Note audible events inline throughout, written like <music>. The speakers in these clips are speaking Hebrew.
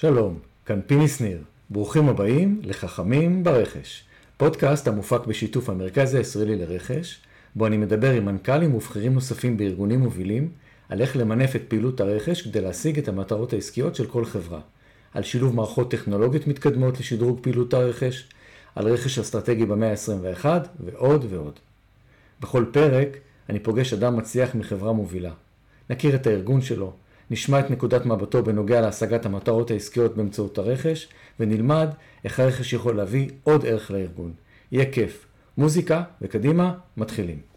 שלום, כאן פיני שניר. ברוכים הבאים לחכמים ברכש. פודקאסט המופק בשיתוף המרכז הישראלי לרכש, בו אני מדבר עם מנכ"לים ובכירים נוספים בארגונים מובילים, על איך למנף את פעילות הרכש כדי להשיג את המטרות העסקיות של כל חברה. על שילוב מערכות טכנולוגיות מתקדמות לשדרוג פעילות הרכש, על רכש אסטרטגי במאה ה-21 ועוד ועוד. בכל פרק אני פוגש אדם מצליח מחברה מובילה. נכיר את הארגון שלו, נשמע את נקודת מבטו בנוגע להשגת המטרות העסקיות באמצעות הרכש, ונלמד איך הרכש יכול להביא עוד ערך לארגון. יהיה כיף. מוזיקה, וקדימה, מתחילים.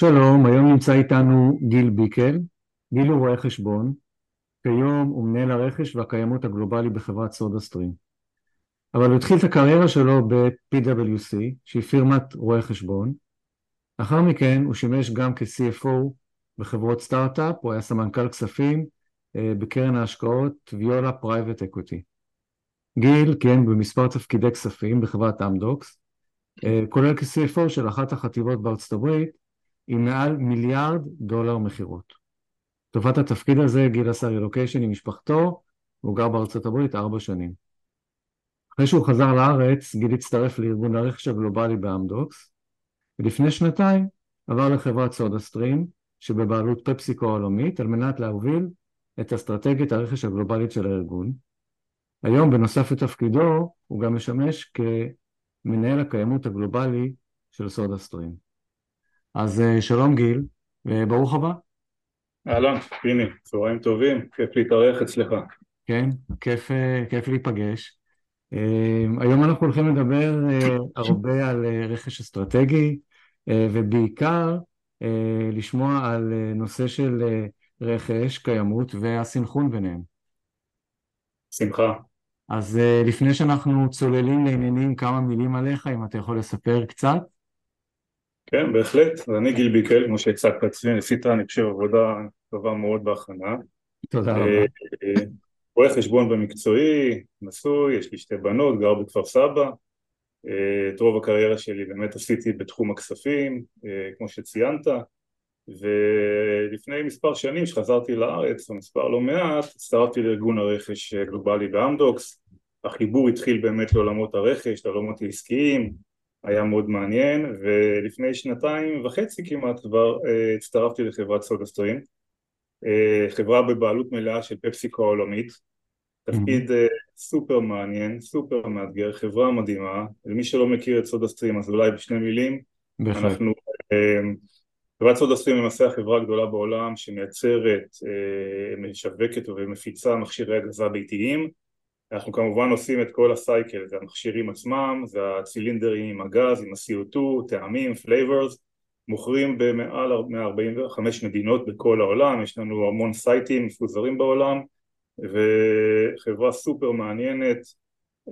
שלום, היום נמצא איתנו גיל ביקל. גיל הוא רואה חשבון, כיום הוא מנהל הרכש והקיימות הגלובלי בחברת סודה סטרים. אבל הוא התחיל את הקריירה שלו ב-PwC, שהיא פירמת רואי חשבון. לאחר מכן הוא שימש גם כ-CFO בחברות סטארט-אפ, הוא היה סמנכ"ל כספים אה, בקרן ההשקעות Viola Private Equity. גיל כיהן במספר תפקידי כספים בחברת אמדוקס, אה, כולל כ-CFO של אחת החטיבות בארצות הברית, עם מעל מיליארד דולר מכירות. לטובת התפקיד הזה גיל עשה רילוקיישן עם משפחתו, והוא גר בארצות הברית ארבע שנים. אחרי שהוא חזר לארץ, גיל הצטרף לארגון הרכש הגלובלי באמדוקס, ולפני שנתיים עבר לחברת סודה סטרים, שבבעלות פפסיקו העולמית, על מנת להוביל את אסטרטגיית הרכש הגלובלית של הארגון. היום, בנוסף לתפקידו, הוא גם משמש כמנהל הקיימות הגלובלי של סודה סטרים. אז אה, שלום גיל, וברוך הבא. אהלן, פיני, צהריים טובים, כיף להתארח אצלך. כן, כיף, אה, כיף להיפגש. אה, היום אנחנו הולכים לדבר הרבה על רכש אסטרטגי, ובעיקר לשמוע על נושא של רכש, קיימות והסנכרון ביניהם. שמחה. אז לפני שאנחנו צוללים לעניינים, כמה מילים עליך, אם אתה יכול לספר קצת. כן, בהחלט. ואני גיל ביקל, כמו שהצגת עצמי, עשית, אני חושב, עבודה טובה מאוד בהכנה. תודה רבה. אה, רואה חשבון במקצועי, נשוי, יש לי שתי בנות, גר בכפר סבא. אה, את רוב הקריירה שלי באמת עשיתי בתחום הכספים, אה, כמו שציינת, ולפני מספר שנים שחזרתי לארץ, או מספר לא מעט, הצטרפתי לארגון הרכש גלובלי באמדוקס. החיבור התחיל באמת לעולמות הרכש, לעולמות העסקיים, היה מאוד מעניין ולפני שנתיים וחצי כמעט כבר uh, הצטרפתי לחברת סודה סטרים uh, חברה בבעלות מלאה של פפסיקו העולמית. תפקיד uh, סופר מעניין, סופר מאתגר, חברה מדהימה. למי שלא מכיר את סודה סטרים אז אולי בשני מילים. בהחלט. אנחנו חברת סודה סטרים למעשה החברה הגדולה בעולם שמייצרת, משווקת ומפיצה מכשירי הגזה ביתיים אנחנו כמובן עושים את כל ה cycle, זה המכשירים עצמם, זה הצילינדרים עם הגז, עם ה-CO2, טעמים, flavors, מוכרים במעל 145 מדינות בכל העולם, יש לנו המון site ים מפוזרים בעולם וחברה סופר מעניינת,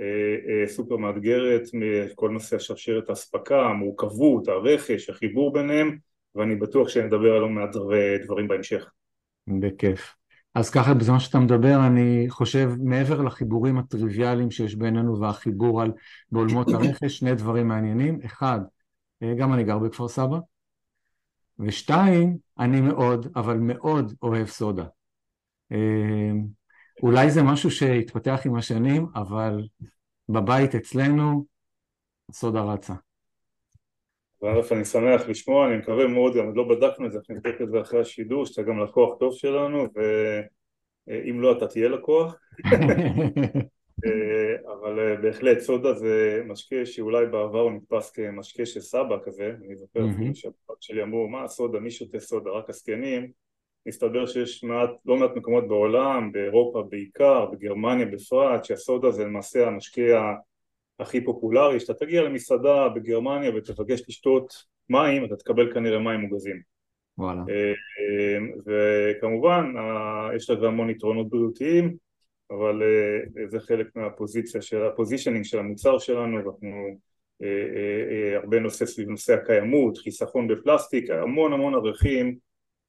אה, אה, סופר מאתגרת מכל נושא השרשרת האספקה, המורכבות, הרכש, החיבור ביניהם ואני בטוח שנדבר על לא מעט דברים בהמשך. בכיף. אז ככה בזמן שאתה מדבר אני חושב מעבר לחיבורים הטריוויאליים שיש בינינו והחיבור על בעולמות הרכש שני דברים מעניינים. אחד אה, גם אני גר בכפר סבא. ושתיים אני מאוד אבל מאוד אוהב סודה. אה, אולי זה משהו שהתפתח עם השנים אבל בבית אצלנו סודה רצה וא' אני שמח לשמוע, אני מקווה מאוד, גם עוד לא בדקנו את זה, אנחנו נבדוק את זה אחרי השידור, שאתה גם לקוח טוב שלנו, ואם לא אתה תהיה לקוח. <laughs> אבל אה, בהחלט סודה זה משקה שאולי בעבר הוא נתפס כמשקה של סבא כזה, אני זוכר שהפרק שלי אמרו מה סודה, מי שותה סודה, רק הזקנים, מסתבר שיש מעט, לא מעט מקומות בעולם, באירופה בעיקר, בגרמניה בפרט, שהסודה זה למעשה המשקה הכי פופולרי, שאתה תגיע למסעדה בגרמניה ותבקש לשתות מים, אתה תקבל כנראה מים מוגזים. וואלה. אה, אה, וכמובן, יש לזה המון יתרונות בריאותיים, אבל אה, זה חלק מהפוזיציה של, ה positioning של המוצר שלנו, ואנחנו הרבה נושא סביב נושא הקיימות, חיסכון בפלסטיק, המון המון ערכים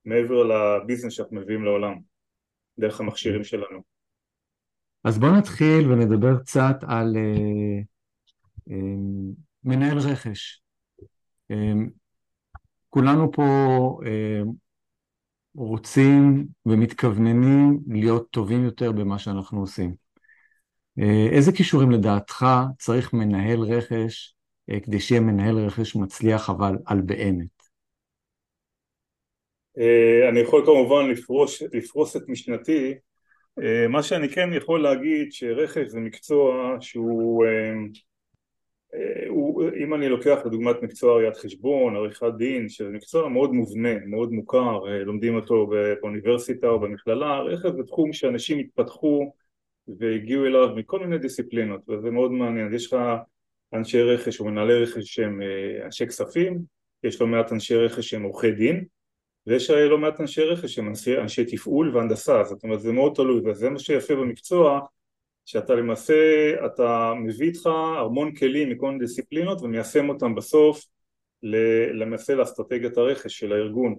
מעבר לביזנס שאנחנו מביאים לעולם דרך המכשירים שלנו. אז בואו נתחיל ונדבר קצת על uh, מנהל רכש. Uh, כולנו פה uh, רוצים ומתכווננים להיות טובים יותר במה שאנחנו עושים. Uh, איזה כישורים לדעתך צריך מנהל רכש uh, כדי שיהיה מנהל רכש מצליח אבל על באמת? Uh, אני יכול כמובן לפרוש, לפרוס את משנתי אה, מה שאני כן יכול להגיד שרכש זה מקצוע שהוא, אה, אה, הוא, אם אני לוקח לדוגמת מקצוע ראיית חשבון, עריכת דין, שזה מקצוע מאוד מובנה, מאוד מוכר, לומדים אותו באוניברסיטה או במכללה, רכש זה תחום שאנשים התפתחו והגיעו אליו מכל מיני דיסציפלינות וזה מאוד מעניין, יש לך אנשי רכש או מנהלי רכש שהם אנשי כספים, יש לא מעט אנשי רכש שהם עורכי דין ויש לא מעט אנשי רכש שהם אנשי, אנשי תפעול והנדסה, זאת אומרת זה מאוד תלוי וזה מה שיפה במקצוע שאתה למעשה, אתה מביא איתך המון כלים מכל מיני דיסציפלינות ומיישם אותם בסוף למעשה לאסטרטגיית הרכש של הארגון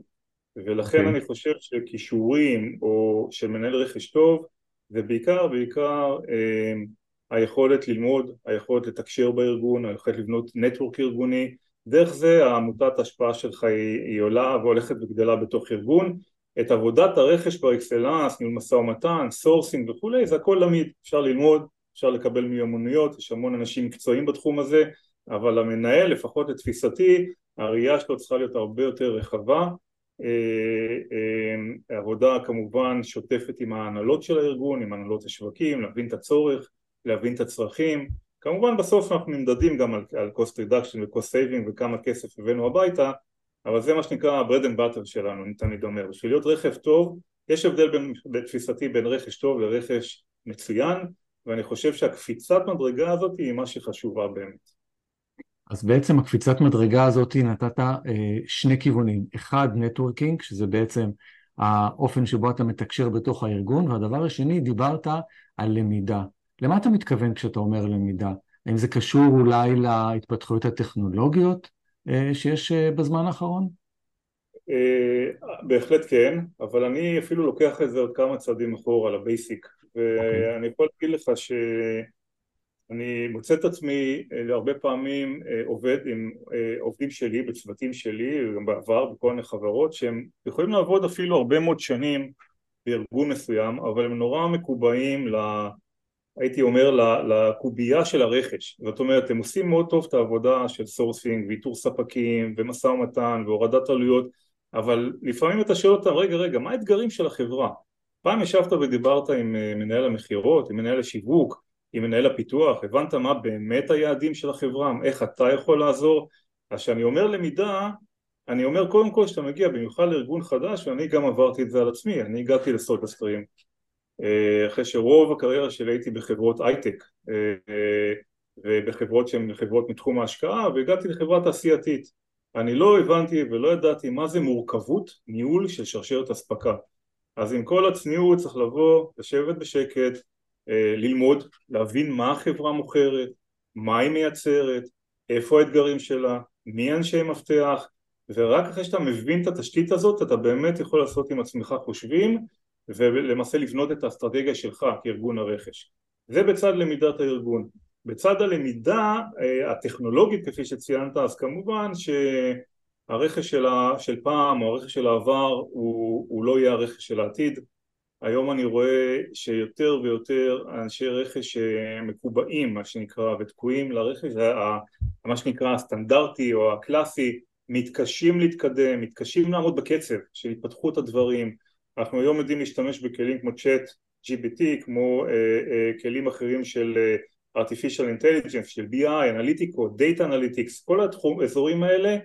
ולכן okay. אוקיי. אני חושב שכישורים או של מנהל רכש טוב זה בעיקר בעיקר אה, היכולת ללמוד, היכולת לתקשר בארגון, היכולת לבנות network ארגוני דרך זה עוצמת ההשפעה שלך היא, היא עולה והולכת וגדלה בתוך ארגון את עבודת הרכש ב excellence, ניהול משא ומתן, sourcing וכולי, זה הכל תמיד, אפשר ללמוד, אפשר לקבל מיומנויות, יש המון אנשים מקצועיים בתחום הזה, אבל המנהל, לפחות לתפיסתי, הראייה שלו צריכה להיות הרבה יותר רחבה, אה, אה, עבודה כמובן שוטפת עם ההנהלות של הארגון, עם הנהלות השווקים, להבין את הצורך, להבין את הצרכים, כמובן בסוף אנחנו נמדדים גם על, על cost reduction ו-cost saving וכמה כסף הבאנו הביתה אבל זה מה שנקרא ה-bread and butter שלנו, אני תמיד אומר. בשביל להיות רכב טוב, יש הבדל בין, בתפיסתי בין רכש טוב לרכש מצוין ואני חושב שהקפיצת מדרגה הזאת היא מה שחשובה באמת. אז בעצם הקפיצת מדרגה הזאת נתת אה, שני כיוונים, אחד נטוורקינג שזה בעצם האופן שבו אתה מתקשר בתוך הארגון והדבר השני דיברת על למידה למה אתה מתכוון כשאתה אומר למידה? האם זה קשור אולי להתפתחויות הטכנולוגיות שיש אה, בזמן האחרון? אה, בהחלט כן, אבל אני אפילו לוקח את זה עוד כמה צעדים אחורה לבייסיק ואני okay. יכול להגיד לך שאני מוצא את עצמי הרבה פעמים עובד עם עובדים שלי בצוותים שלי וגם בעבר בכל מיני חברות שהם יכולים לעבוד אפילו הרבה מאוד שנים בארגון מסוים אבל הם נורא מקובעים ל... הייתי אומר לקובייה של הרכש. זאת אומרת הם עושים מאוד טוב את העבודה של sourcing ואיתור ספקים ומשא ומתן והורדת עלויות אבל לפעמים אתה שואל אותם רגע רגע מה האתגרים של החברה? פעם ישבת ודיברת עם אה, מנהל המכירות עם מנהל השיווק עם מנהל הפיתוח הבנת מה באמת היעדים של החברה איך אתה יכול לעזור? אז כשאני אומר למידה אני אומר קודם כל שאתה מגיע במיוחד לארגון חדש ואני גם עברתי את זה על עצמי אני הגעתי אה, אחרי שרוב הקריירה שלי הייתי בחברות הייטק אה, אה, ובחברות שהן חברות מתחום ההשקעה והגעתי לחברה תעשייתית. אני לא הבנתי ולא ידעתי מה זה מורכבות ניהול של שרשרת אספקה. אז עם כל הצניעות צריך לבוא, לשבת בשקט, ללמוד, להבין מה החברה מוכרת, מה היא מייצרת, איפה האתגרים שלה, מי אנשי מפתח ורק אחרי שאתה מבין את התשתית הזאת אתה באמת יכול לעשות עם עצמך חושבים ולמעשה לבנות את האסטרטגיה שלך כארגון הרכש. זה בצד למידת הארגון. בצד הלמידה אה, הטכנולוגית כפי שציינת אז כמובן שהרכש של, ה, של פעם או הרכש של העבר הוא, הוא לא יהיה הרכש של העתיד היום אני רואה שיותר ויותר אנשי רכש אה, מקובעים מה שנקרא ותקועים לרכש מה שנקרא הסטנדרטי או הקלאסי מתקשים להתקדם, מתקשים לעמוד בקצב של התפתחות הדברים אנחנו היום יודעים להשתמש בכלים כמו צ'אט GPT, כמו uh, uh, כלים אחרים של uh, artificial intelligence, של BI, אנליטיקו, data analytics, כל האזורים האלה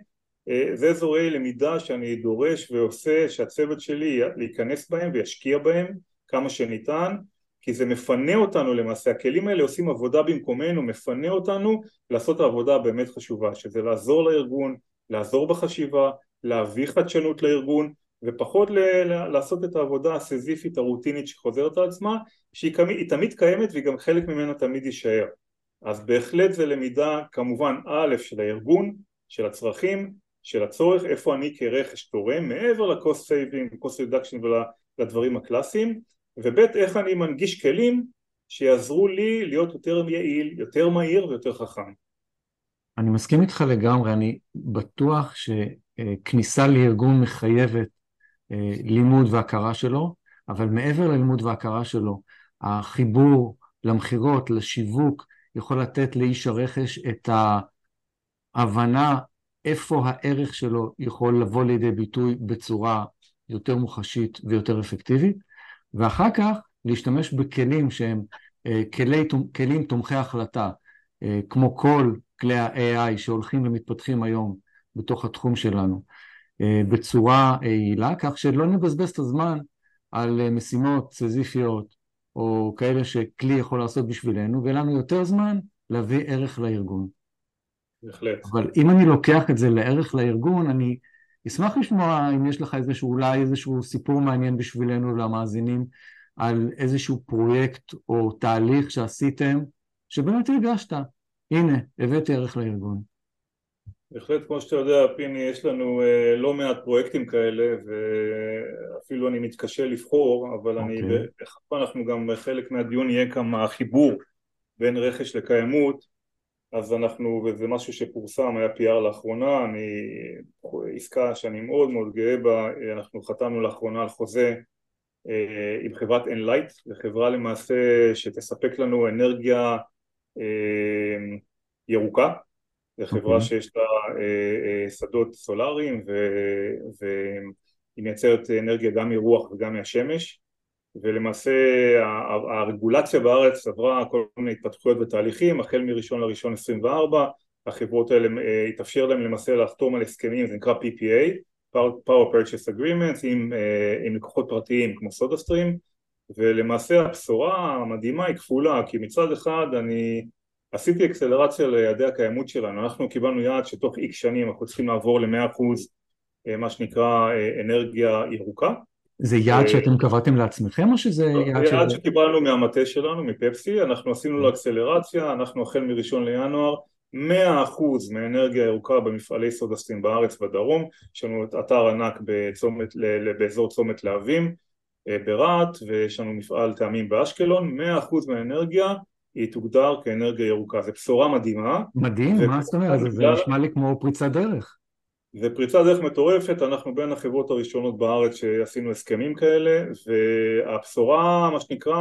uh, זה אזורי למידה שאני דורש ועושה שהצוות שלי להיכנס בהם וישקיע בהם כמה שניתן כי זה מפנה אותנו למעשה, הכלים האלה עושים עבודה במקומנו, מפנה אותנו לעשות העבודה הבאמת חשובה, שזה לעזור לארגון, לעזור בחשיבה, להביא חדשנות לארגון ופחות ל- לעשות את העבודה הסיזיפית הרוטינית שחוזרת על עצמה שהיא תמיד קיימת והיא גם חלק ממנה תמיד יישאר אז בהחלט זה למידה כמובן א' של הארגון, של הצרכים, של הצורך, איפה אני כרכש תורם מעבר ל-cost saving, cost reduction ולדברים הקלאסיים, וב' איך אני מנגיש כלים שיעזרו לי להיות יותר יעיל, יותר מהיר ויותר חכם. אני מסכים איתך לגמרי, אני בטוח שכניסה לארגון מחייבת לימוד והכרה שלו, אבל מעבר ללימוד והכרה שלו, החיבור למכירות, לשיווק, יכול לתת לאיש הרכש את ההבנה איפה הערך שלו יכול לבוא לידי ביטוי בצורה יותר מוחשית ויותר אפקטיבית, ואחר כך להשתמש בכלים שהם אה, כלי, כלים תומכי החלטה, אה, כמו כל כלי ה-AI שהולכים ומתפתחים היום בתוך התחום שלנו, אה, בצורה יעילה, כך שלא נבזבז את הזמן על משימות סזיפיות או כאלה שכלי יכול לעשות בשבילנו, ויהיה לנו יותר זמן להביא ערך לארגון. בהחלט. אבל אם אני לוקח את זה לערך לארגון, אני אשמח לשמוע אם יש לך איזשהו, אולי איזשהו סיפור מעניין בשבילנו, למאזינים, על איזשהו פרויקט או תהליך שעשיתם, שבאמת הרגשת, הנה, הבאתי ערך לארגון. בהחלט, כמו שאתה יודע, פיני, יש לנו אה, לא מעט פרויקטים כאלה, ואפילו אני מתקשה לבחור, אבל okay. אני, אוקיי. אנחנו גם, חלק מהדיון יהיה כמה החיבור בין רכש לקיימות, אז אנחנו, וזה משהו שפורסם, היה PR לאחרונה, אני, עסקה שאני מאוד מאוד גאה בה, אנחנו חתמנו לאחרונה על חוזה אה, עם חברת Enlight, זו חברה למעשה שתספק לנו אנרגיה אה, ירוקה, זו חברה. אוקיי. שיש לה אה, שדות סולאריים והיא מייצרת אנרגיה גם מרוח וגם מהשמש ולמעשה הרגולציה בארץ עברה כל מיני התפתחויות ותהליכים החל מראשון לראשון 24 החברות האלה התאפשר להם למעשה לחתום על הסכמים זה נקרא PPA Power Purchase Agreements עם, עם לקוחות פרטיים כמו סודה סטרים ולמעשה הבשורה המדהימה היא כפולה כי מצד אחד אני עשיתי אקסלרציה ליעדי הקיימות שלנו. אנחנו קיבלנו יעד שתוך איקס שנים אנחנו צריכים לעבור ל-100% מה שנקרא אנרגיה ירוקה. זה יעד אה, שאתם קבעתם לעצמכם או שזה לא, יעד ש... יעד שקיבלנו מהמטה שלנו, מפפסי, אנחנו עשינו לו אקסלרציה, אנחנו החל מראשון לינואר 100% מאנרגיה ירוקה במפעלי סודה בארץ בדרום, יש לנו אתר ענק בצומת, באזור צומת להבים אה, ברהט ויש לנו מפעל טעמים באשקלון, 100% מהאנרגיה היא תוגדר כאנרגיה ירוקה, זו בשורה מדהימה. מדהים, מה זאת אומרת? זה נשמע לי כמו פריצת דרך. זה פריצת דרך מטורפת, אנחנו בין החברות הראשונות בארץ שעשינו הסכמים כאלה והבשורה, מה שנקרא,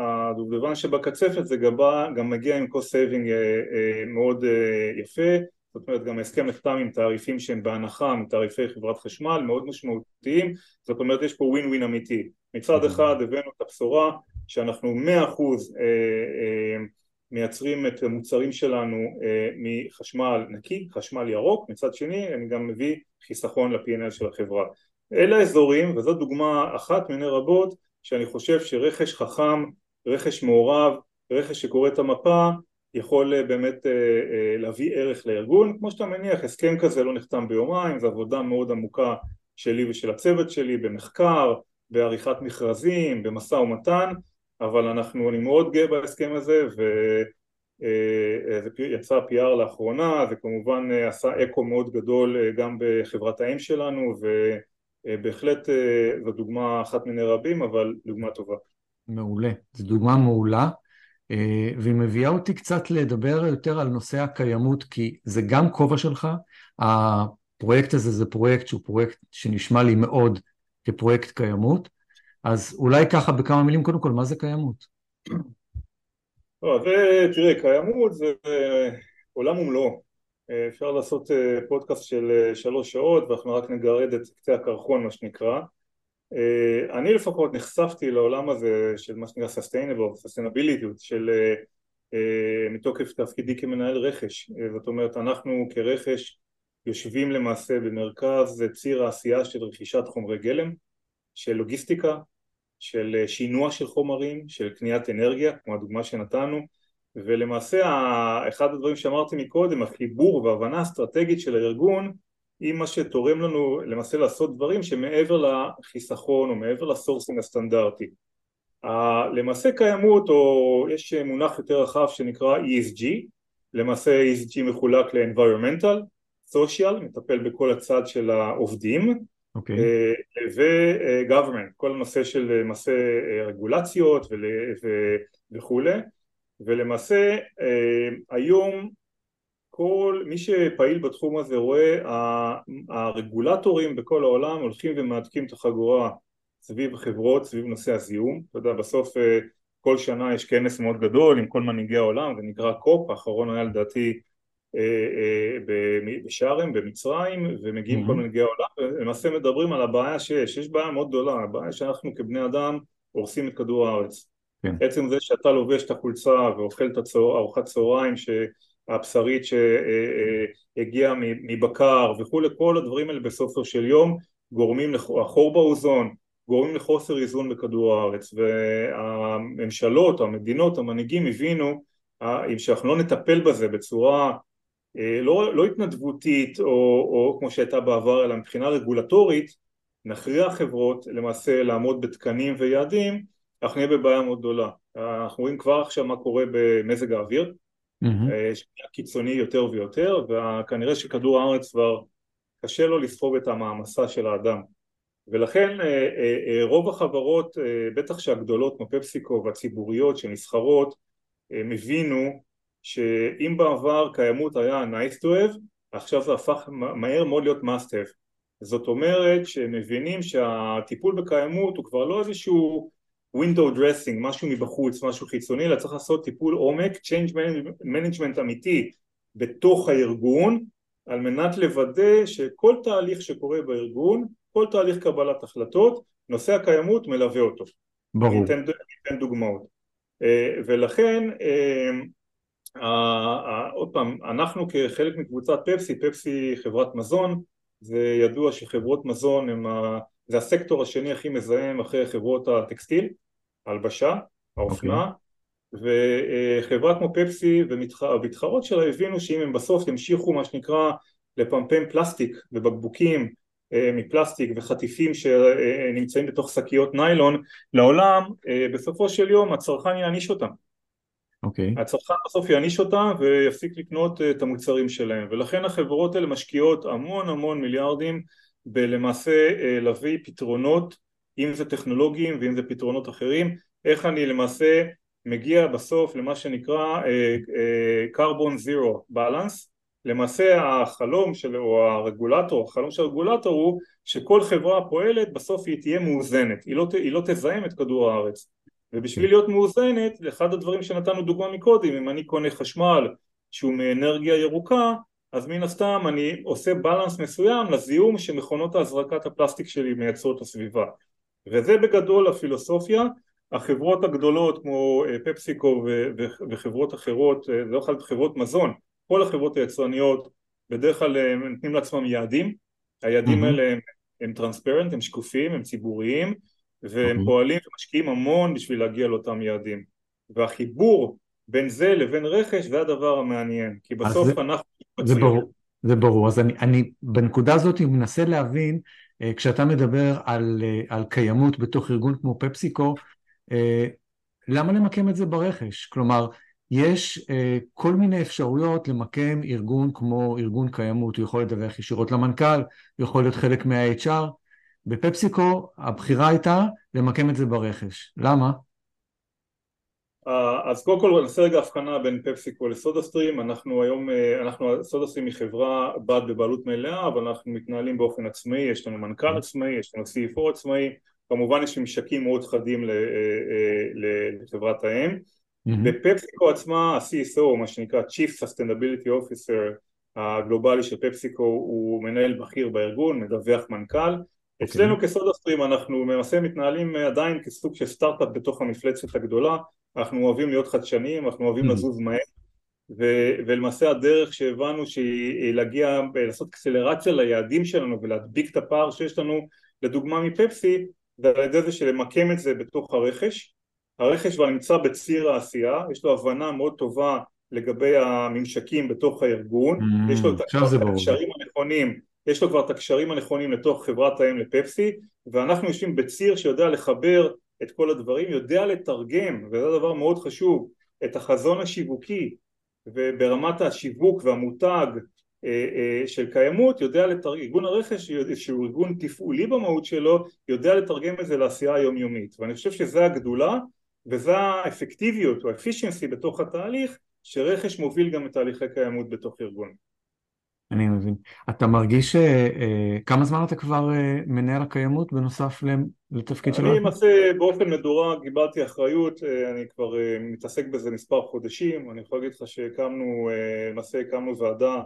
הדובדבן שבקצפת זה גם, גם מגיע עם cost saving אה, אה, מאוד אה, יפה. זאת אומרת גם ההסכם נחתם עם תעריפים שהם בהנחה מתעריפי חברת חשמל מאוד משמעותיים. זאת אומרת יש פה ווין ווין אמיתי. מצד אחד הבאנו את הבשורה שאנחנו מאה אחוז מייצרים את המוצרים שלנו אה, מחשמל נקי, חשמל ירוק, מצד שני אני גם מביא חיסכון ל-P&L של החברה. אלה האזורים, וזו דוגמה אחת מיני רבות, שאני חושב שרכש חכם, רכש מעורב, רכש שקורא את המפה, יכול אה, באמת אה, להביא ערך לארגון. כמו שאתה מניח, הסכם כזה לא נחתם ביומיים, זו עבודה מאוד עמוקה שלי ושל הצוות שלי במחקר, בעריכת מכרזים, במשא ומתן, אבל אנחנו, אני מאוד גאה בהסכם הזה וזה אה, יצא PR לאחרונה, זה כמובן אה, עשה אקו מאוד גדול אה, גם בחברת האם שלנו ובהחלט זו דוגמה אחת מיני רבים אבל דוגמה טובה. מעולה, זו דוגמה מעולה והיא מביאה אותי קצת לדבר יותר על נושא הקיימות כי זה גם כובע שלך, הפרויקט הזה זה פרויקט שהוא פרויקט שנשמע לי מאוד כפרויקט קיימות אז אולי ככה בכמה מילים, קודם כל, מה זה קיימות? לא, תראה, קיימות זה עולם ומלואו. אפשר לעשות אה, פודקאסט של אה, שלוש שעות ואנחנו רק נגרד את קצה הקרחון מה שנקרא. אה, אני לפחות נחשפתי לעולם הזה של מה שנקרא sustainable, sustainability, של מתוקף תפקידי כמנהל רכש. זאת אומרת, אנחנו כרכש יושבים למעשה במרכז ציר העשייה של רכישת חומרי גלם, של לוגיסטיקה, של אה, שינוע של חומרים, של קניית אנרגיה, כמו הדוגמה שנתנו, ולמעשה אחד הדברים שאמרתי מקודם, החיבור וההבנה האסטרטגית של הארגון היא מה שתורם לנו למעשה לעשות דברים שמעבר לחיסכון או מעבר לסורסינג הסטנדרטי. למעשה קיימות או יש מונח יותר רחב שנקרא ESG למעשה ESG מחולק ל-environmental, social, מטפל בכל הצד של העובדים. אוקיי. ו-government, כל הנושא של למעשה רגולציות וכולי. ולמעשה היום כל מי שפעיל בתחום הזה רואה הרגולטורים בכל העולם הולכים ומהדקים את החגורה סביב החברות, סביב נושא הזיהום, אתה יודע בסוף אה, כל שנה יש כנס מאוד גדול עם כל מנהיגי העולם, זה נקרא קופ, האחרון היה לדעתי אה, אה, בשארם במצרים ומגיעים mm-hmm. כל מנהיגי העולם ולמעשה מדברים על הבעיה שיש, יש בעיה מאוד גדולה, הבעיה שאנחנו כבני אדם הורסים את כדור הארץ כן. עצם זה שאתה לובש את החולצה ואוכל את הצהר, ארוחת צהריים הבשרית שהגיעה מבקר וכולי, כל הדברים האלה בסופו של יום גורמים לחור באוזון, גורמים לחוסר איזון בכדור הארץ והממשלות, המדינות, המנהיגים הבינו שאנחנו לא נטפל בזה בצורה אה, לא, לא התנדבותית או, או כמו שהייתה בעבר אלא מבחינה רגולטורית נכריח חברות למעשה לעמוד בתקנים ויעדים אנחנו נהיה בבעיה מאוד גדולה אנחנו רואים כבר עכשיו מה קורה במזג האוויר mm-hmm. קיצוני יותר ויותר וכנראה שכדור הארץ כבר קשה לו לספוג את המעמסה של האדם ולכן אה, אה, רוב החברות בטח שהגדולות כמו פפסיקו והציבוריות שנסחרות הם הבינו שאם בעבר קיימות היה nice to have עכשיו זה הפך מהר מאוד להיות must have זאת אומרת שהם מבינים שהטיפול בקיימות הוא כבר לא איזשהו window dressing, משהו מבחוץ, משהו חיצוני, אלא צריך לעשות טיפול עומק, change management אמיתי בתוך הארגון על מנת לוודא שכל תהליך שקורה בארגון, כל תהליך קבלת החלטות, נושא הקיימות מלווה אותו. ברור. אני אתן, אתן דוגמאות. אה, ולכן, אה, עוד פעם, אנחנו כחלק מקבוצת פפסי, פפסי חברת מזון, זה ידוע שחברות מזון הם ה... זה הסקטור השני הכי מזהם אחרי חברות הטקסטיל ההלבשה, האופנה, okay. וחברה כמו פפסי והמתחרות שלה הבינו שאם הם בסוף ימשיכו מה שנקרא לפמפם פלסטיק ובקבוקים אה, מפלסטיק וחטיפים שנמצאים בתוך שקיות ניילון לעולם, אה, בסופו של יום הצרכן יעניש אותם. Okay. אוקיי. הצרכן בסוף יעניש אותם ויפסיק לקנות אה, את המוצרים שלהם ולכן החברות האלה משקיעות המון המון מיליארדים בלמעשה להביא פתרונות אם זה טכנולוגיים ואם זה פתרונות אחרים, איך אני למעשה מגיע בסוף למה שנקרא carbon zero balance, למעשה החלום של, או הרגולטור, החלום של הרגולטור הוא שכל חברה פועלת בסוף היא תהיה מאוזנת, היא לא, היא לא תזהם את כדור הארץ ובשביל להיות מאוזנת, אחד הדברים שנתנו דוגמה מקודם, אם אני קונה חשמל שהוא מאנרגיה ירוקה אז מן הסתם אני עושה בלנס מסוים לזיהום שמכונות ההזרקת הפלסטיק שלי מייצרות לסביבה. וזה בגדול הפילוסופיה. החברות הגדולות כמו אה, פפסיקו וחברות אחרות, זה לא יכול להיות חברות מזון, כל החברות היצרניות בדרך כלל אה, נותנים לעצמם יעדים, היעדים mm-hmm. האלה הם, הם טרנספרנט, הם שקופים, הם ציבוריים והם mm-hmm. פועלים ומשקיעים המון בשביל להגיע לאותם יעדים והחיבור בין זה לבין רכש זה הדבר המעניין כי בסוף זה, אנחנו זה ברור, זה ברור אז אני, אני בנקודה הזאת מנסה להבין אה, כשאתה מדבר על, אה, על קיימות בתוך ארגון כמו פפסיקו, אה, למה למקם את זה ברכש? כלומר, יש כל מיני אפשרויות למקם ארגון כמו ארגון קיימות, הוא יכול לדווח ישירות למנכ"ל, הוא יכול להיות חלק מה-HR. בפפסיקו הבחירה הייתה למקם את זה ברכש. למה? אה, אז קודם כל נעשה רגע הבחנה בין פפסיקו לסודה סטרים, אנחנו היום, אה, אנחנו, סודה סטרים היא חברה בת בבעלות מלאה אבל אנחנו מתנהלים באופן עצמאי, יש לנו מנכ"ל mm-hmm. עצמאי, יש לנו CFO עצמאי, כמובן יש ממשקים מאוד חדים אה, לחברת האם, mm-hmm. בפפסיקו עצמה ה-CSO, מה שנקרא Chief Sustainability Officer הגלובלי של פפסיקו הוא מנהל בכיר בארגון, מדווח מנכ"ל. אצלנו כסודה סטרים אנחנו למעשה מתנהלים עדיין כסוג של סטארט-אפ בתוך המפלצת הגדולה. אנחנו אוהבים להיות חדשניים, אנחנו אוהבים mm-hmm. לזוז מהר. ו- ולמעשה הדרך שהבנו שהיא להגיע, לעשות אקסלרציה ליעדים שלנו ולהדביק את הפער שיש לנו לדוגמה מפפסי זה על ידי זה שלמקם את זה בתוך הרכש. הרכש כבר נמצא בציר העשייה, יש לו הבנה מאוד טובה לגבי הממשקים בתוך הארגון, mm, יש לו את הקשרים הנכונים, יש לו כבר את הקשרים הנכונים לתוך חברת האם לפפסי, ואנחנו יושבים בציר שיודע לחבר את כל הדברים, יודע לתרגם, וזה דבר מאוד חשוב, את החזון השיווקי וברמת השיווק והמותג אה, אה, של קיימות יודע לתרגם, ארגון הרכש שהוא ארגון תפעולי במהות שלו יודע לתרגם את זה לעשייה היומיומית ואני חושב שזה הגדולה וזה האפקטיביות או האפישנסי בתוך התהליך שרכש מוביל גם את תהליכי קיימות בתוך ארגון. אני מבין. אתה מרגיש אה, כמה זמן אתה כבר מנהל הקיימות בנוסף לתפקיד שלך? אני למעשה באופן מדורג קיבלתי אחריות, אני כבר מתעסק בזה מספר חודשים, אני יכול להגיד לך שהקמנו, למעשה הקמנו ועדה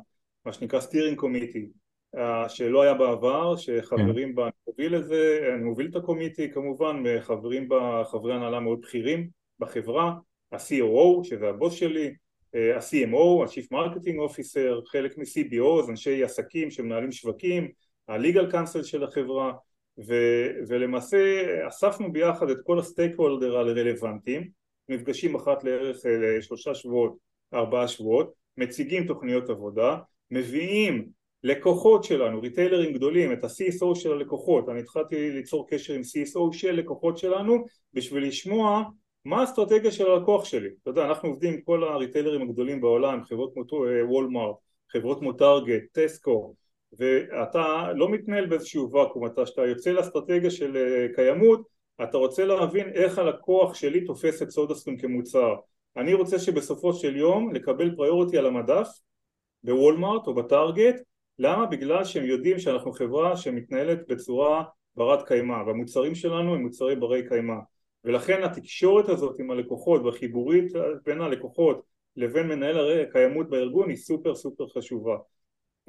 מה שנקרא steering committee שלא היה בעבר, שחברים כן. בה, אני מוביל את זה, אני מוביל את ה committee כמובן, חברים בה חברי הנהלה מאוד בכירים בחברה, ה-COO שזה הבוס שלי, ה-CMO, ה-Chief Marketing Officer, חלק מ-CBO, אז אנשי עסקים שמנהלים שווקים, ה- Legal Counsel של החברה ו- ולמעשה אספנו ביחד את כל ה stakeholder הרלוונטיים, נפגשים אחת לערך אה, שלושה שבועות, ארבעה שבועות, מציגים תוכניות עבודה, מביאים לקוחות שלנו, ריטיילרים גדולים, את ה-CSO של הלקוחות, אני התחלתי ליצור קשר עם CSO של לקוחות שלנו בשביל לשמוע מה האסטרטגיה של הלקוח שלי, אתה יודע אנחנו עובדים עם כל הריטיילרים הגדולים בעולם, חברות כמו וולמארט, חברות כמו טארגט, טסקו ואתה לא מתנהל באיזשהו ואקום, אתה שאתה יוצא לאסטרטגיה של אה, קיימות אתה רוצה להבין איך הלקוח שלי תופס את סודסטרים כמוצר. אני רוצה שבסופו של יום לקבל פריוריטי על המדף בוולמארט או בטארגט. למה? בגלל שהם יודעים שאנחנו חברה שמתנהלת בצורה ברת קיימא והמוצרים שלנו הם מוצרי ברי קיימא ולכן התקשורת הזאת עם הלקוחות והחיבורית בין הלקוחות לבין מנהל הקיימות בארגון היא סופר סופר חשובה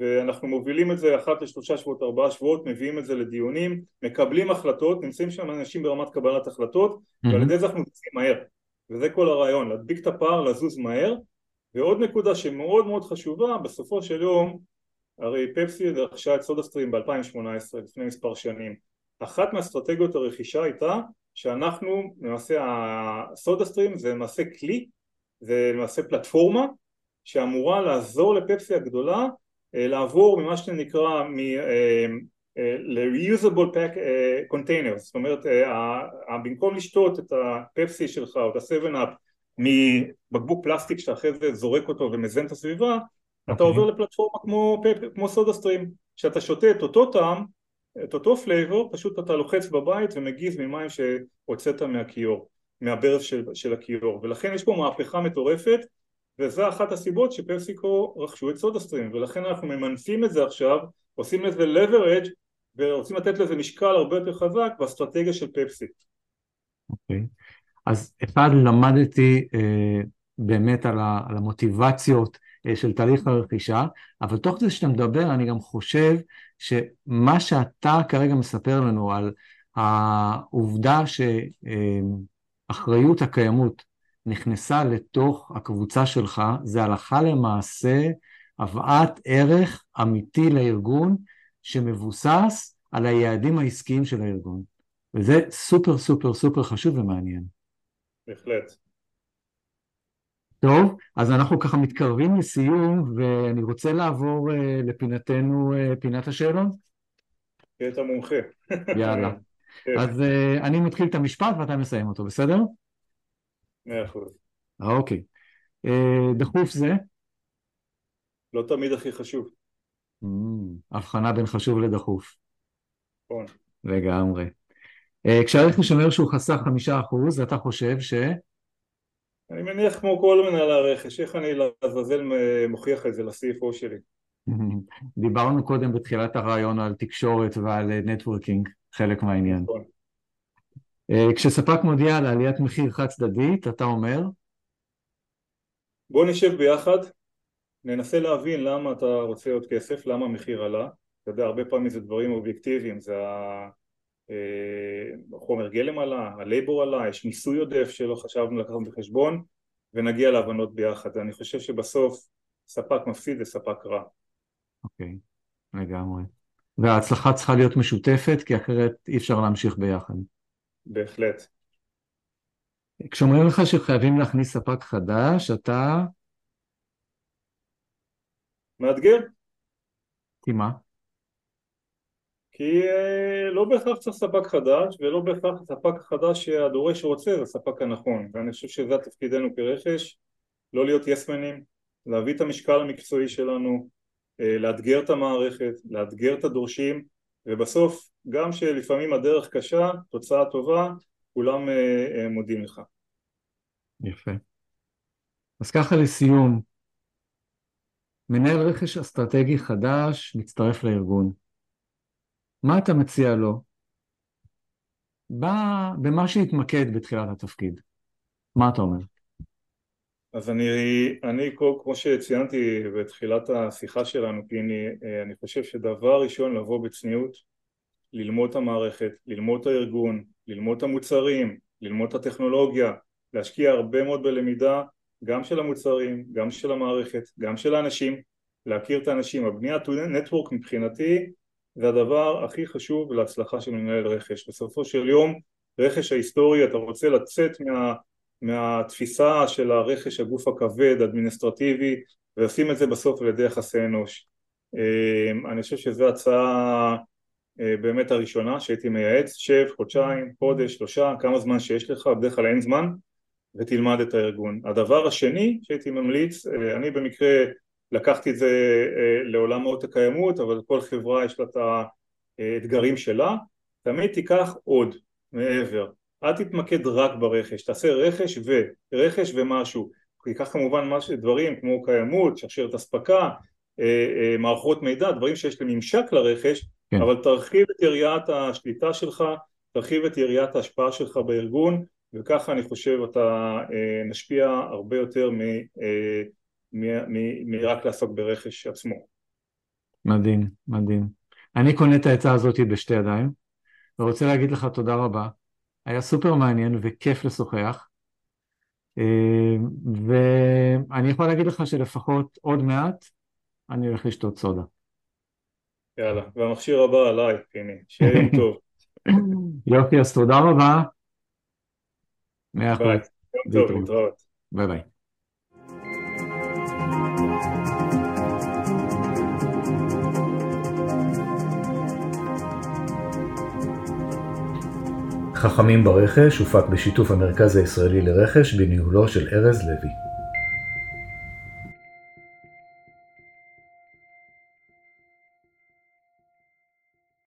ואנחנו מובילים את זה אחת לשלושה שבועות ארבעה שבועות מביאים את זה לדיונים מקבלים החלטות נמצאים שם אנשים ברמת קבלת החלטות mm-hmm. ועל ידי זה אנחנו נמצאים מהר וזה כל הרעיון להדביק את הפער לזוז מהר ועוד נקודה שמאוד מאוד חשובה, בסופו של יום, הרי פפסי רכשה את סודה סטרים ב-2018, לפני מספר שנים. אחת מאסטרטגיות הרכישה הייתה שאנחנו, למעשה הסודה סטרים זה למעשה כלי, זה למעשה פלטפורמה שאמורה לעזור לפפסי הגדולה אה, לעבור ממה שנקרא מ... אה, אה, ל-reusable pack containers, זאת אומרת במקום לשתות את הפפסי שלך או את ה-7up מבקבוק פלסטיק שאתה אחרי זה זורק אותו ומזהם את הסביבה okay. אתה אוקיי. עובר לפלטפורמה כמו, כמו סודה סטרים שאתה שותה את אותו טעם את אותו flavor פשוט אתה לוחץ בבית ומגיז מים שהוצאת מהכיור מהברז של, של הכיור ולכן יש פה מהפכה מטורפת וזה אחת הסיבות ש PepsiCo רכשו את סודה סטרים ולכן אנחנו ממנפים את זה עכשיו עושים לזה leverage ורוצים לתת לזה משקל הרבה יותר חזק באסטרטגיה של פפסי. אוקיי. Okay. אז אחד, למדתי אה, באמת על, ה, על המוטיבציות אה, של תהליך הרכישה, אבל תוך כדי שאתה מדבר, אני גם חושב שמה שאתה כרגע מספר לנו על העובדה שאחריות הקיימות נכנסה לתוך הקבוצה שלך, זה הלכה למעשה הבאת ערך אמיתי לארגון שמבוסס על היעדים העסקיים של הארגון. וזה סופר סופר סופר חשוב ומעניין. בהחלט. טוב, אז אנחנו ככה מתקרבים לסיום, ואני רוצה לעבור uh, לפינתנו, uh, פינת השאלון. תהיה את המומחה. יאללה. כן. אז uh, אני מתחיל את המשפט ואתה מסיים אותו, בסדר? מאה אחוז. אוקיי. Uh, דחוף זה? לא תמיד הכי חשוב. Mm, הבחנה בין חשוב לדחוף. נכון. לגמרי. אה, כשהרכש אומר שהוא חסך חמישה אחוז, אתה חושב ש... אני מניח כמו כל מנהל הרכש, איך אני לעזאזל מוכיח את זה ל-CFO שלי? דיברנו קודם בתחילת הרעיון על תקשורת ועל נטוורקינג, חלק מהעניין. נכון. אה, כשספק מודיע על עליית מחיר חד צדדית, אתה אומר? בוא נשב ביחד, ננסה להבין למה אתה רוצה עוד כסף, למה המחיר עלה. אתה יודע, הרבה פעמים זה דברים אובייקטיביים, זה החומר גלם עלה, הלייבור עלה, יש מיסוי עודף שלא חשבנו לקחת בחשבון ונגיע להבנות ביחד. אני חושב שבסוף ספק מפסיד וספק רע. אוקיי, okay, לגמרי. וההצלחה צריכה להיות משותפת כי אחרת אי אפשר להמשיך ביחד. בהחלט. כשאומרים לך שחייבים להכניס ספק חדש, אתה... מאתגר. כי מה? כי אה, לא בהכרח צריך ספק חדש ולא בהכרח הספק החדש שהדורש רוצה זה הספק הנכון ואני חושב שזה תפקידנו כרכש לא להיות יסמנים להביא את המשקל המקצועי שלנו אה, לאתגר את המערכת, לאתגר את הדורשים ובסוף גם שלפעמים הדרך קשה, תוצאה טובה, כולם אה, מודים לך. יפה. אז ככה לסיום, מנהל רכש אסטרטגי חדש מצטרף לארגון. מה אתה מציע לו? במה שהתמקד בתחילת התפקיד. מה אתה אומר? אז אני, אני כמו שציינתי בתחילת השיחה שלנו, פיני, אני חושב שדבר ראשון לבוא בצניעות, ללמוד את המערכת, ללמוד את הארגון, ללמוד את המוצרים, ללמוד את הטכנולוגיה, להשקיע הרבה מאוד בלמידה גם של המוצרים, גם של המערכת, גם של האנשים, להכיר את האנשים. הבניית נטוורק מבחינתי זה הדבר הכי חשוב להצלחה של מנהל רכש. בסופו של יום רכש ההיסטורי אתה רוצה לצאת מה, מהתפיסה של הרכש הגוף הכבד, אדמיניסטרטיבי, ולשים את זה בסוף על ידי יחסי אנוש. אמ, אני חושב שזו הצעה אה, באמת הראשונה שהייתי מייעץ, שב, חודשיים, חודש, שלושה, כמה זמן שיש לך, בדרך כלל אין זמן, ותלמד את הארגון. הדבר השני שהייתי ממליץ, אה, אני במקרה לקחתי את זה אה, לעולמות הקיימות, אבל כל חברה יש לה את האתגרים שלה, תמיד תיקח עוד מעבר, אל תתמקד רק ברכש, תעשה רכש ורכש ומשהו, תיקח כמובן משהו, דברים כמו קיימות, שרשרת אספקה, אה, מערכות מידע, דברים שיש להם ממשק לרכש, כן. אבל תרחיב את יריעת השליטה שלך, תרחיב את יריעת ההשפעה שלך בארגון, וככה אני חושב אתה משפיע הרבה יותר מ... מרק לעסוק ברכש עצמו. מדהים, מדהים. אני קונה את העצה הזאת בשתי ידיים, ורוצה להגיד לך תודה רבה. היה סופר מעניין וכיף לשוחח. אה, ואני יכול להגיד לך שלפחות עוד מעט אני הולך לשתות סודה. יאללה, והמכשיר הבא עליי, הנה, שיהיה יום <laughs> טוב. יופי, אז תודה רבה. מאה אחוז. יום טוב, להתראות. ביי ביי. חכמים ברכש הופק בשיתוף המרכז הישראלי לרכש בניהולו של ארז לוי